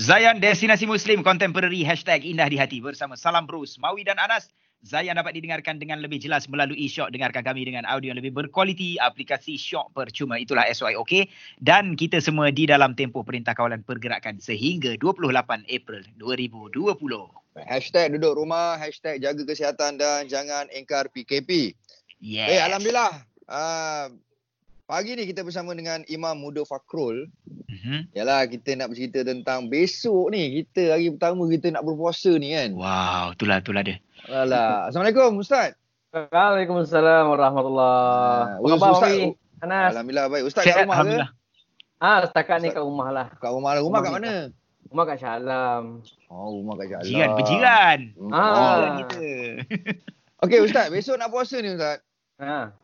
Zayan Destinasi Muslim Contemporary Hashtag Indah di Hati bersama Salam Bruce, Mawi dan Anas. Zayan dapat didengarkan dengan lebih jelas melalui Shock. Dengarkan kami dengan audio yang lebih berkualiti. Aplikasi Shock percuma. Itulah SYOK. Dan kita semua di dalam tempoh Perintah Kawalan Pergerakan sehingga 28 April 2020. Hashtag duduk rumah, hashtag jaga kesihatan dan jangan engkar PKP. Yes. Eh, Alhamdulillah. Uh, pagi ni kita bersama dengan Imam Muda Fakrul. Mm-hmm. Yalah, kita nak bercerita tentang besok ni. Kita hari pertama kita nak berpuasa ni kan. Wow, itulah itulah dia. Alah. Assalamualaikum Ustaz. Waalaikumsalam warahmatullahi Ah, Apa khabar Ustaz, Mawi? Anas? Alhamdulillah baik. Ustaz Sihat, kat rumah ke? Ah, setakat ni kat rumah lah. Kat rumah lah. Rumah kat Rumah mana? Rumah kat Shah Alam. Oh, rumah kat Jalan. Jiran, berjiran. Ah. Oh. Okey Ustaz, besok nak puasa ni Ustaz. Ha.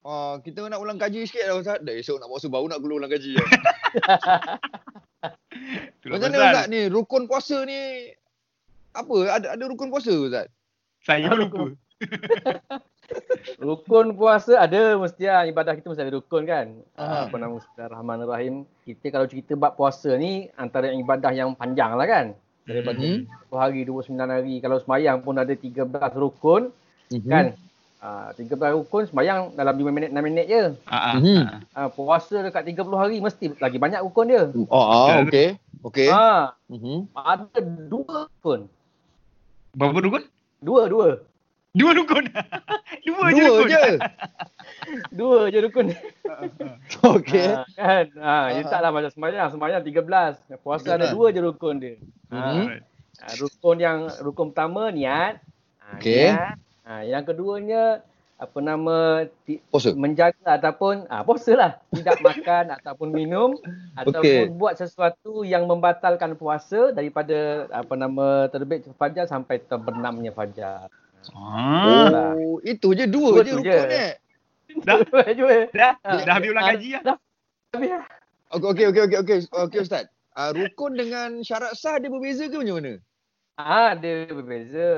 Oh, kita nak ulang kaji sikit lah Ustaz. Dah esok nak puasa baru nak keluar ulang kaji. Macam mana. Ustaz ni? Rukun puasa ni apa? Ada ada rukun puasa Ustaz? Saya pun lupa. Rukun puasa ada mesti lah. Ibadah kita mesti ada rukun kan. Ah. Ah. Apa nama Bismillahirrahmanirrahim. Kita kalau cerita bab puasa ni antara yang ibadah yang panjang lah kan. Daripada Mhm. 20 hari, 29 hari. Kalau semayang pun ada 13 rukun kan. Ah, 13 rukun semayang dalam 5 minit, 6 minit je. Ah, ah, Mhm. ah. Ah, puasa dekat 30 hari mesti lagi banyak rukun dia. Oh, ah, okey. Okey. Ah, Mhm. ada dua rukun. Berapa rukun? Dua, dua. Dua rukun. Dua, je Dua rukun. je. Dua je rukun. Okey. Ah, kan? Ah. dia taklah macam sembahyang. Sembahyang 13. Puasa 13. ada dua je rukun dia. Mhm. Ah, ah, rukun yang rukun pertama niat. Ah, Okey. niat. Ah, yang keduanya apa nama ti, Puasa. menjaga ataupun ah puasa lah tidak makan ataupun minum ataupun buat sesuatu yang membatalkan puasa daripada apa nama terbit fajar sampai terbenamnya fajar. Ah. Oh, itu je dua, Dua je rukun je. ni. Dah? Jua. Dah? Ah. Dah habis ulang Ah, kaji lah? Dah. Habis lah. Okey okey okey okey okey Ustaz. Uh, rukun dengan syarat sah dia berbeza ke macam mana? Ah, dia berbeza.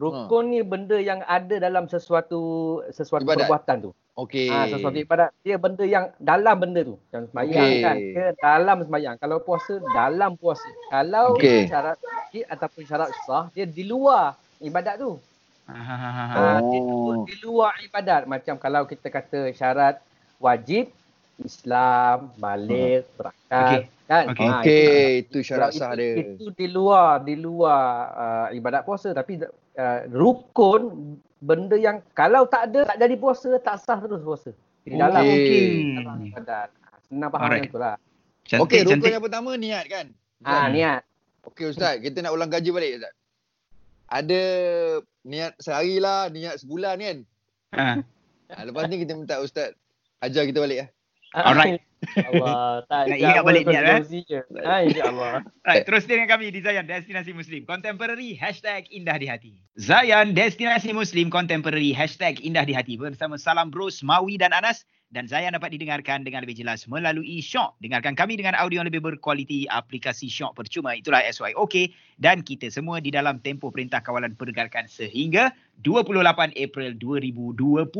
Rukun ni benda yang ada dalam sesuatu sesuatu Ibadat. perbuatan tu. Okey. Ah, sesuatu ibadat. Dia benda yang dalam benda tu. Macam sembahyang Okey. kan. Dia dalam sembahyang. Kalau puasa, dalam puasa. Kalau Okey. syarat wajib ataupun syarat sah, dia di luar ibadat tu. Ah. Ah, Oh. di luar ibadat. Macam kalau kita kata syarat wajib, Islam, balik, berakat. Kan? Okey. Ah, Okey, itu syarat Kalau sah itu, dia. Itu di luar di luar uh, ibadat puasa tapi uh, rukun benda yang kalau tak ada tak jadi puasa tak sah terus puasa. Di dalam Okey. dalam ibadat. Senang faham Alright. macam tu lah. Cantik, Okey, rukun cantik. yang pertama niat kan? Ah niat. Okey Ustaz, kita nak ulang kaji balik Ustaz. Ada niat sehari lah, niat sebulan kan? Ah. Ha, lepas ni kita minta Ustaz ajar kita balik ya. Alright. Allah, tak Nak ingat balik niat, eh? eh? Ha, insya-Allah. Right, terus dengan kami di Zayan Destinasi Muslim. Contemporary Hashtag Indah di Hati. Zayan Destinasi Muslim Contemporary Hashtag Indah di Hati. Bersama Salam Bros, Mawi dan Anas. Dan Zayan dapat didengarkan dengan lebih jelas melalui Shock. Dengarkan kami dengan audio yang lebih berkualiti Aplikasi Shock percuma. Itulah SYOK Dan kita semua di dalam tempoh Perintah Kawalan Pergerakan Sehingga 28 April 2020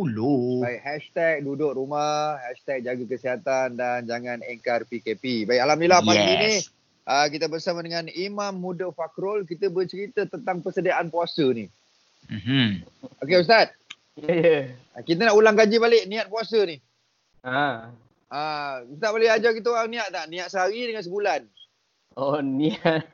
Baik, hashtag duduk rumah, hashtag jaga kesihatan dan jangan engkar PKP. Baik, Alhamdulillah pagi Yes. ni uh, kita bersama dengan Imam Muda Fakrul. Kita bercerita tentang persediaan puasa ni. Mhm. Okey Ustaz, Ya, ya. uh, kita nak ulang kaji balik niat puasa ni. Ha. Uh, Ustaz boleh ajar kita orang niat tak? Niat sehari dengan sebulan. Oh niat.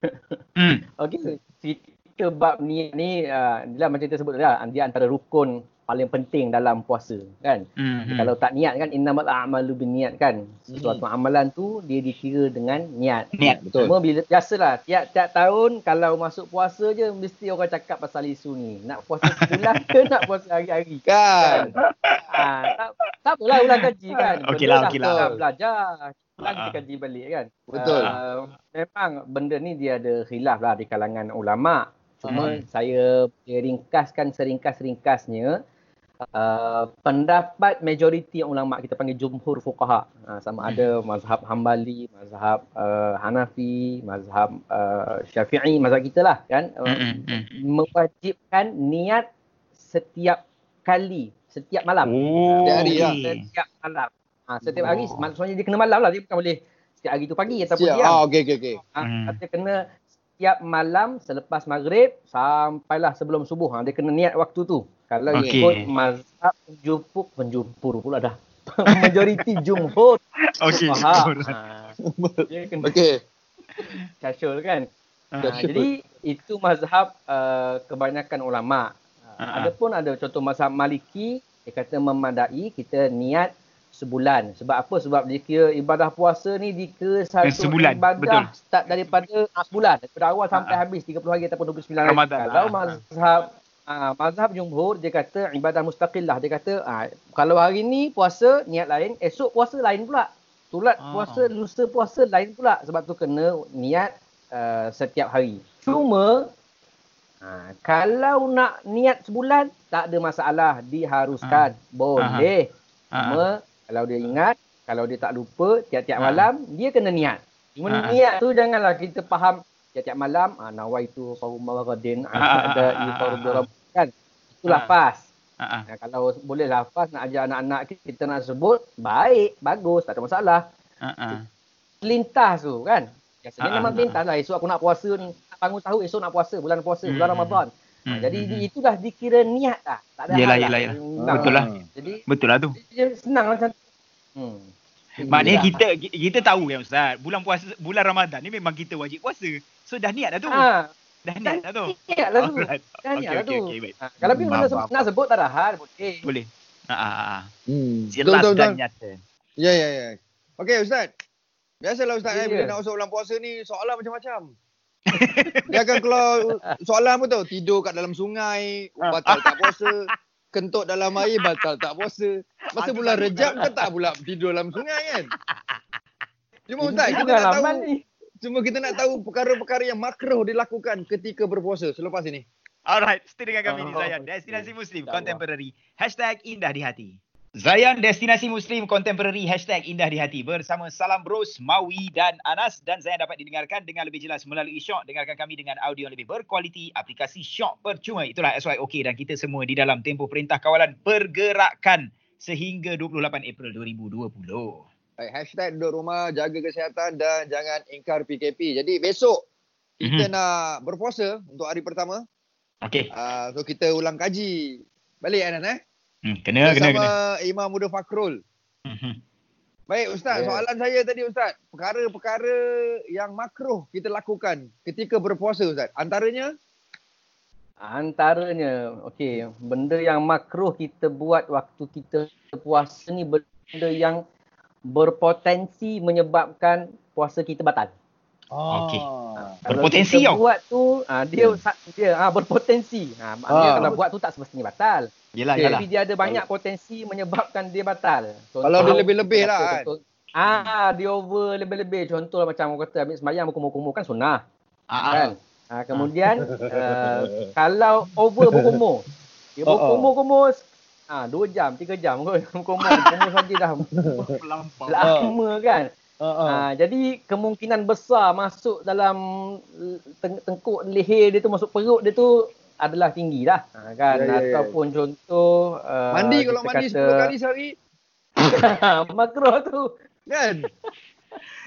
Hmm. Okey, cerita bab niat ni uh, dia macam kita sebut dah, dia antara rukun paling penting dalam puasa kan. Mhm. Kalau tak niat kan innamal a'malu binniat kan. Sesuatu amalan tu dia dikira dengan niat. Niat Betul. Cuma bila biasalah tiap-tiap tahun kalau masuk puasa je mesti orang cakap pasal isu ni. Nak puasa sebulan ke nak puasa hari-hari. Kan? Ah, tak, tak apalah ulang kaji kan. Okey Benda lah, dah okey lah. kita Belajar. Ah. kita kaji balik kan. Betul. Uh, memang benda ni dia ada khilaf lah di kalangan ulama. Cuma Hmm. saya ringkaskan seringkas-ringkasnya uh, pendapat majoriti ulama kita panggil jumhur fuqaha uh, sama ada mazhab Hambali, mazhab uh, Hanafi, mazhab uh, Syafi'i, mazhab kita lah kan uh, Mhm, mhm. mewajibkan niat setiap kali, setiap malam. Oh, Setiap hari lah. okey. Setiap malam. Ha, setiap Oh. hari maksudnya dia kena malam lah dia bukan boleh setiap hari tu pagi ataupun Siap. siang. Ah, okey okey okey. Ha, Hmm. Kata kena setiap malam selepas maghrib sampailah sebelum subuh. Ha, dia kena niat waktu tu. Kalau Okey. ikut mazhab penjumpur, penjumpur pula dah. Majoriti jumhur. Okey. Faham. Ha, dia kena Okey. casyul kan. Ah, Ha, jadi itu mazhab uh, kebanyakan ulama. Ah, ah. Uh, ada pun ada contoh mazhab Maliki dia kata memadai kita niat sebulan. Sebab apa? Sebab dia kira ibadah puasa ni dikira satu sebulan, ibadah betul. start daripada sebulan. Daripada awal sampai Ah, ah. habis 30 hari ataupun 29 hari. Ramadan, Kalau ah, ah. mazhab ah, mazhab jumhur dia kata ibadah mustaqillah. Dia kata ah, kalau hari ni puasa niat lain, esok puasa lain pula. Tulat Ah. puasa, lusa puasa lain pula. Sebab tu kena niat uh, setiap hari. Cuma ha, kalau nak niat sebulan tak ada masalah, diharuskan. Boleh. Ah, ah. Cuma kalau dia ingat, kalau dia tak lupa tiap-tiap Ah. malam dia kena niat. Cuma ah. niat tu janganlah kita faham tiap-tiap malam ah nawaitu qauma ghadin Ah, ah, ada rabb kan. Itu Ah. lafaz. Ah, ah. Nah, kalau boleh lafaz nak ajar anak-anak kita nak sebut, baik, bagus, tak ada masalah Ah, ah. lintas tu kan. Biasanya memang lintas lah. Esok aku nak puasa ni. Bangun tahu esok nak puasa. Bulan puasa. Hmm, Bulan hmm, Ramadan. Hmm, Ha, jadi hmm, hmm. itulah dikira niat lah. Tak ada Yelah, hal yelah, lah. yelah. Senang. Betul lah. Jadi Betul lah tu. senang lah macam. Hmm. Maknanya kita kita tahu kan Ustaz, bulan puasa bulan Ramadan ni memang kita wajib puasa. So dah niat dah tu. Ha, Dah niat dah tu. niat lah tu. Dah Okey niat lah okey tu. okey baik. Ha, kalau bila nak, sebut, faham, nak sebut tak ada hal. Boleh. Boleh. Ah ah ah. Hmm. Jelas dan nyata. Ya ya ya. Okey Ustaz. Biasalah Ustaz Ya, eh, bila ya. nak masuk bulan puasa ni soalan macam-macam. Dia akan keluar soalan apa tau? Tidur kat dalam sungai, batal tak puasa. Kentut dalam air, batal tak puasa. Masa bulan tak rejab kan tak pula tidur dalam sungai kan? Cuma Ustaz, kita nak tahu, ni. cuma kita nak tahu perkara-perkara yang makruh dilakukan ketika berpuasa selepas ini. Alright, stay dengan kami di Oh, Zayan okey. Destinasi Muslim InsyaAllah. Contemporary Hashtag Indah di Hati Zayan Destinasi Muslim Contemporary Hashtag Indah di Hati Bersama Salam Bros, Mawi dan Anas Dan Zayan dapat didengarkan dengan lebih jelas melalui Shock Dengarkan kami dengan audio yang lebih berkualiti Aplikasi Shock percuma Itulah SYOK dan kita semua di dalam tempoh perintah kawalan Pergerakan Sehingga 28 April 2020 Baik, hashtag duduk rumah, jaga kesihatan dan jangan ingkar PKP. Jadi besok kita Mhm. nak berpuasa untuk hari pertama. Okay Uh, so kita ulang kaji. Balik Anan eh. Hmm, Kena, kena, Bersama kena Imam Muda Fakrul. Mhm. Baik Ustaz, Ya. soalan saya tadi Ustaz. Perkara-perkara yang makruh kita lakukan ketika berpuasa Ustaz. Antaranya Antaranya, okey, benda yang makruh kita buat waktu kita puasa ni benda yang berpotensi menyebabkan puasa kita batal. Okey. Ah. Kalau Berpotensi kita tau. buat tu, ah, dia Hmm. dia ah berpotensi. Ah, maknanya Ah. kalau buat tu tak semestinya batal. Yelah, Okey. yelah Tapi dia ada banyak potensi menyebabkan dia batal. Kalau dia lebih-lebih lah kan. contoh- Ah, dia over lebih-lebih. Contoh lah macam orang kata ambil sembahyang berkumur-kumur kan sunnah. ah, ah. Kan? Ah, kemudian uh, kalau over berkumur. Dia Oh, oh. berkumur-kumur ah, dua jam, tiga jam kot. Berkumur, berkumur saja dah lama kan. Ah, ah. Ah, jadi kemungkinan besar masuk dalam teng- tengkuk leher dia tu masuk perut dia tu adalah tinggi lah ha, kan Ya, ya, ya. ataupun contoh uh, Mandi kalau mandi kata, 10 kali sehari makruh tu kan.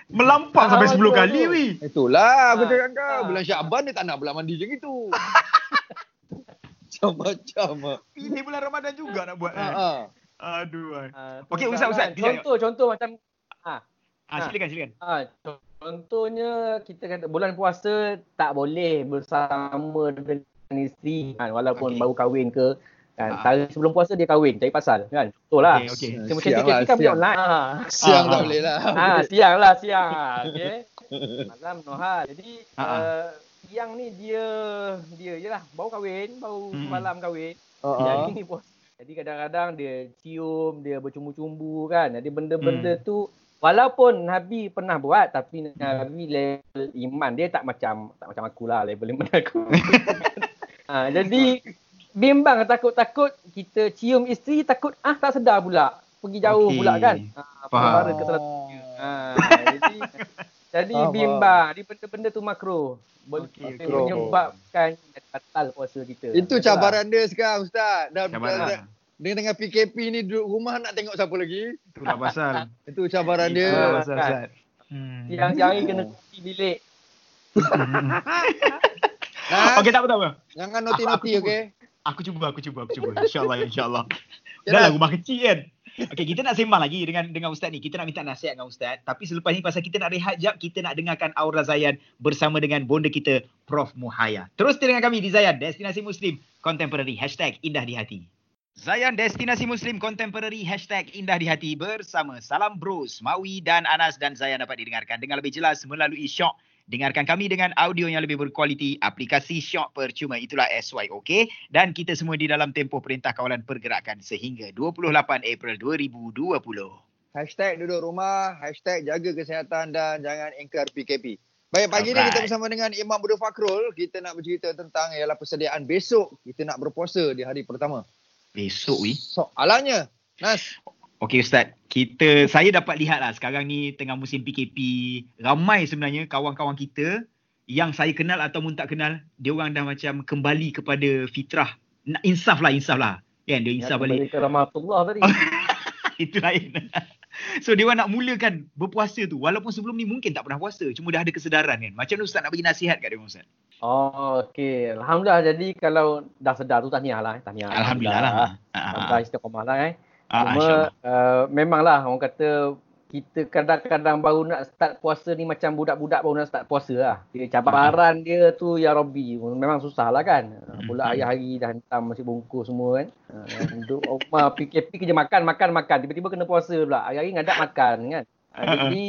Melampau Ah, sampai betul, 10 kali betul. weh Itulah aku Ah, cakap kau. ah. Bulan Syaban dia tak nak pula mandi macam itu. Macam-macam. Ini bulan Ramadan juga nak buat Ha eh. ah. Aduh ai. Ah, tu Okey, kan. Ustaz, Ustaz, kejap. contoh contoh macam Ah, silakan silakan. ah, contohnya kita kata bulan puasa tak boleh bersama dengan isteri kan walaupun Okey. baru kahwin ke kan Ah. tahun sebelum puasa dia kahwin cari pasal kan betul lah Okey, okey. Macam Siang macam lah, kan siang. online. Ah. Siang Ah, tak ah. boleh lah. Ah, siang lah siang. Okey. Malam no hal. Jadi Ah, ah. uh, siang ni dia dia je lah baru kahwin, baru Hmm. malam kahwin. Ah, ah. Jadi. Jadi kadang-kadang dia cium, dia bercumbu-cumbu kan. Jadi benda-benda Hmm. tu walaupun Nabi pernah buat tapi Nabi level iman dia tak macam tak macam aku lah level iman aku. ha, jadi bimbang takut-takut kita cium isteri takut ah tak sedar pula. Pergi jauh Okey. pula kan. Ha, Faham. perkara kesalahan Ha, jadi jadi Faham, bimbang. Jadi benda-benda tu. Boleh Okey, okay, menyebabkan batal puasa kita. Itu cabaran dia sekarang Ustaz. Dah, Cabaran. dah, dengan tengah PKP ni duduk rumah nak tengok siapa lagi. Itulah pasal. Itu cabaran Itulah dia. pasal Kan. Ustaz. Hmm. Yang yang ini kena kunci bilik. Nas, Okey tak apa tak apa. jangan noti-noti okey. Aku cuba, aku cuba, aku cuba. InsyaAllah, insyaAllah. Ya, Dah lah rumah kecil kan. Okey, kita nak sembang lagi dengan dengan Ustaz ni. Kita nak minta nasihat dengan Ustaz. Tapi selepas ni pasal kita nak rehat jap, kita nak dengarkan Aura Zayan bersama dengan bonda kita, Prof. Muhaya. Terus dengan kami di Zayan, Destinasi Muslim Contemporary. Hashtag Indah di Hati. Zayan Destinasi Muslim Contemporary Hashtag Indah di Hati bersama Salam Bros, Mawi dan Anas dan Zayan dapat didengarkan dengan lebih jelas melalui Shock. Dengarkan kami dengan audio yang lebih berkualiti, aplikasi Shock percuma itulah SYOK dan kita semua di dalam tempoh Perintah Kawalan Pergerakan sehingga 28 April 2020. Hashtag duduk rumah, hashtag jaga kesihatan dan jangan engkar PKP. Baik, pagi ni kita bersama dengan Imam Abdul Fakrul. Kita nak bercerita tentang ialah persediaan besok kita nak berpuasa di hari pertama. Besok wi. Soalannya, Nas, Okey Ustaz, kita saya dapat lihat lah sekarang ni tengah musim PKP, ramai sebenarnya kawan-kawan kita yang saya kenal ataupun tak kenal, dia orang dah macam kembali kepada fitrah. Insaf lah, insaf lah. Kan dia insaf balik. Kembali ke rahmatullah tadi. Itu lain. So dia nak mulakan berpuasa tu walaupun sebelum ni mungkin tak pernah puasa cuma dah ada kesedaran kan. Macam mana ustaz nak bagi nasihat kat dia ustaz? Oh, okey. Alhamdulillah. Jadi kalau dah sedar tu tahniah lah. eh. Tahniah. Alhamdulillah lah. Ah, Alhamdulillah istiqamah lah eh. ah, ah, Cuma insyaAllah. uh, memanglah orang kata kita kadang-kadang baru nak start puasa ni macam budak-budak baru nak start puasa lah. Dia cabaran dia tu ya Rabbi. Memang susah lah kan. Uh, Pula Hmm. hari-hari dah hentam masih bungkus semua kan. Duduk rumah PKP kerja makan, makan, makan. Tiba-tiba kena puasa pula. Hari-hari ngadak makan kan. Uh, Uh-uh. jadi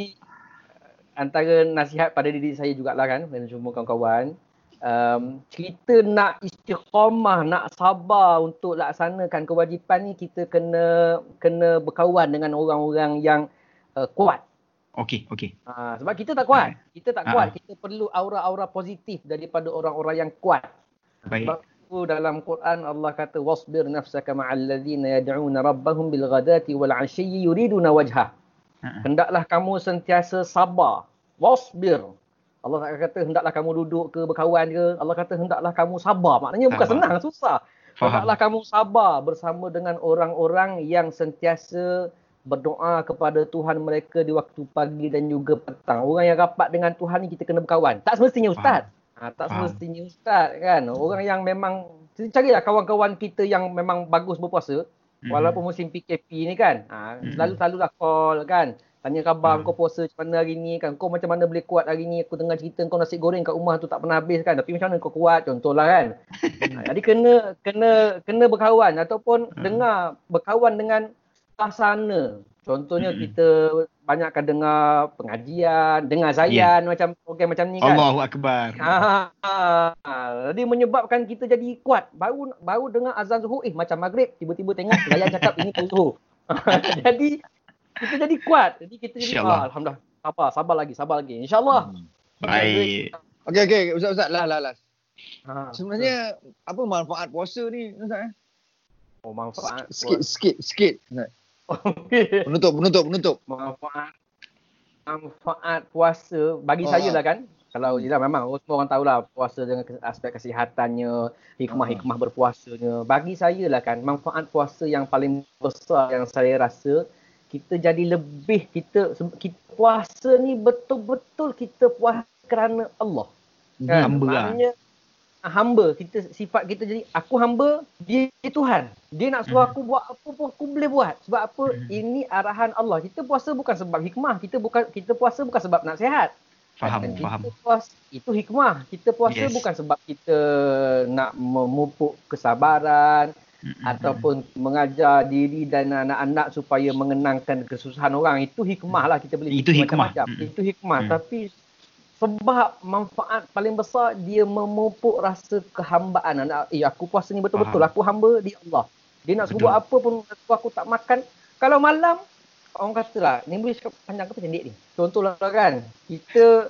antara nasihat pada diri saya jugalah kan dan semua kawan-kawan um, kita nak istiqamah, nak sabar untuk laksanakan kewajipan ni kita kena kena berkawan dengan orang-orang yang uh, kuat. Okey, okey. Uh, sebab kita tak kuat. Kita tak kuat. Ah. Kita perlu aura-aura positif daripada orang-orang yang kuat. Baik. Sebab tu dalam Quran Allah kata wasbir nafsaka ma'al ladzina yad'una rabbahum bil ghadati wal 'ashiyyi yuriduna wajhah. Ha-ha. Hendaklah kamu sentiasa sabar. Wasbir. Allah tak kata hendaklah kamu duduk ke berkawan ke. Allah kata hendaklah kamu sabar. Maknanya bukan senang, susah. Faham. Hendaklah kamu sabar bersama dengan orang-orang yang sentiasa berdoa kepada Tuhan mereka di waktu pagi dan juga petang. Orang yang rapat dengan Tuhan ni kita kena berkawan. Tak semestinya ustaz. Ha, tak Faham. semestinya ustaz kan. Orang yang memang carilah kawan-kawan kita yang memang bagus berpuasa Mhm. walaupun musim PKP ni kan. Ha, Mhm. selalu selalulah call kan. Tanya khabar Hmm. kau puasa macam mana hari ni kan. Kau macam mana boleh kuat hari ni. Aku dengar cerita kau nasi goreng kat rumah tu tak pernah habis kan. Tapi macam mana kau kuat contohlah kan. Ha, jadi kena kena kena berkawan ataupun Hmm. dengar berkawan dengan suasana. Contohnya Hmm. kita banyakkan dengar pengajian, dengar zayan macam program macam ni kan. Allahu akbar. Ha, ha, jadi menyebabkan kita jadi kuat. Baru baru dengar azan zuhur, eh macam maghrib, tiba-tiba tengok layan cakap ini pukul zuhur. jadi kita jadi kuat. Jadi kita jadi InsyaAllah. ah, alhamdulillah. Sabar, sabar lagi, sabar lagi. InsyaAllah. Hmm. Baik. Okey okey Ustaz Ustaz lah lah lah. Ha, Sebenarnya apa manfaat puasa ni Ustaz eh? oh, manfaat. Sikit sikit sikit. Okey. Penutup penutup penutup. manfaat manfaat puasa bagi Oh. saya lah kan kalau yelah memang oh, semua orang tahulah puasa dengan aspek kesihatannya hikmah-hikmah berpuasanya bagi saya lah kan manfaat puasa yang paling besar yang saya rasa kita jadi lebih kita, kita puasa ni betul-betul kita puas kerana Allah kan Hamba maknanya ah, hamba kita sifat kita jadi aku hamba dia Tuhan dia nak suruh aku buat apa pun aku boleh buat sebab apa Mhm. ini arahan Allah kita puasa bukan sebab hikmah kita bukan kita puasa bukan sebab nak sihat Faham, Dan faham. kita puas itu hikmah kita puasa Yes. bukan sebab kita nak memupuk kesabaran Mm-mm. ataupun mengajar diri dan anak-anak supaya mengenangkan kesusahan orang itu hikmah lah kita boleh Itu hikmah. macam-macam. Mm-mm. itu hikmah Mm. tapi sebab manfaat paling besar dia memupuk rasa kehambaan. Anak eh aku puasa ni betul-betul. Faham. aku hamba di Allah. Dia nak suruh buat apa pun aku, aku tak makan. Kalau malam orang katalah ni boleh cakap panjang ke pendek ni? Contohlah kan kita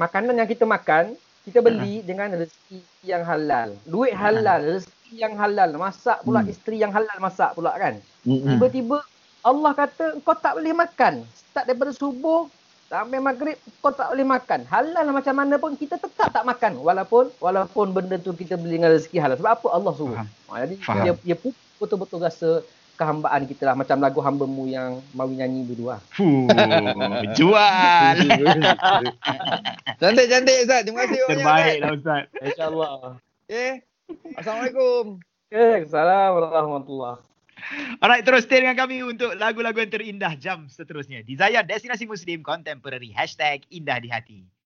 makanan yang kita makan kita beli dengan rezeki yang halal. Duit halal rezeki yang halal. Masak pula Hmm. isteri yang halal masak pula kan. Hmm. Tiba-tiba Allah kata kau tak boleh makan. Start daripada subuh sampai maghrib kau tak boleh makan. Halal lah macam mana pun kita tetap tak makan walaupun walaupun benda tu kita beli dengan rezeki halal. Sebab apa Allah suruh. Faham. Ha, jadi Faham. dia dia betul-betul rasa kehambaan kita lah. Macam lagu hambamu yang Mawi nyanyi dulu lah. Fuh, jual. Cantik-cantik Ustaz. Terima kasih banyak. Terbaik lah Ustaz. InsyaAllah. Okay. Assalamualaikum. Okay, Assalamualaikum warahmatullahi Alright, terus stay dengan kami untuk lagu-lagu yang terindah jam seterusnya. Di Zayan Destinasi Muslim Contemporary. Hashtag Indah di Hati.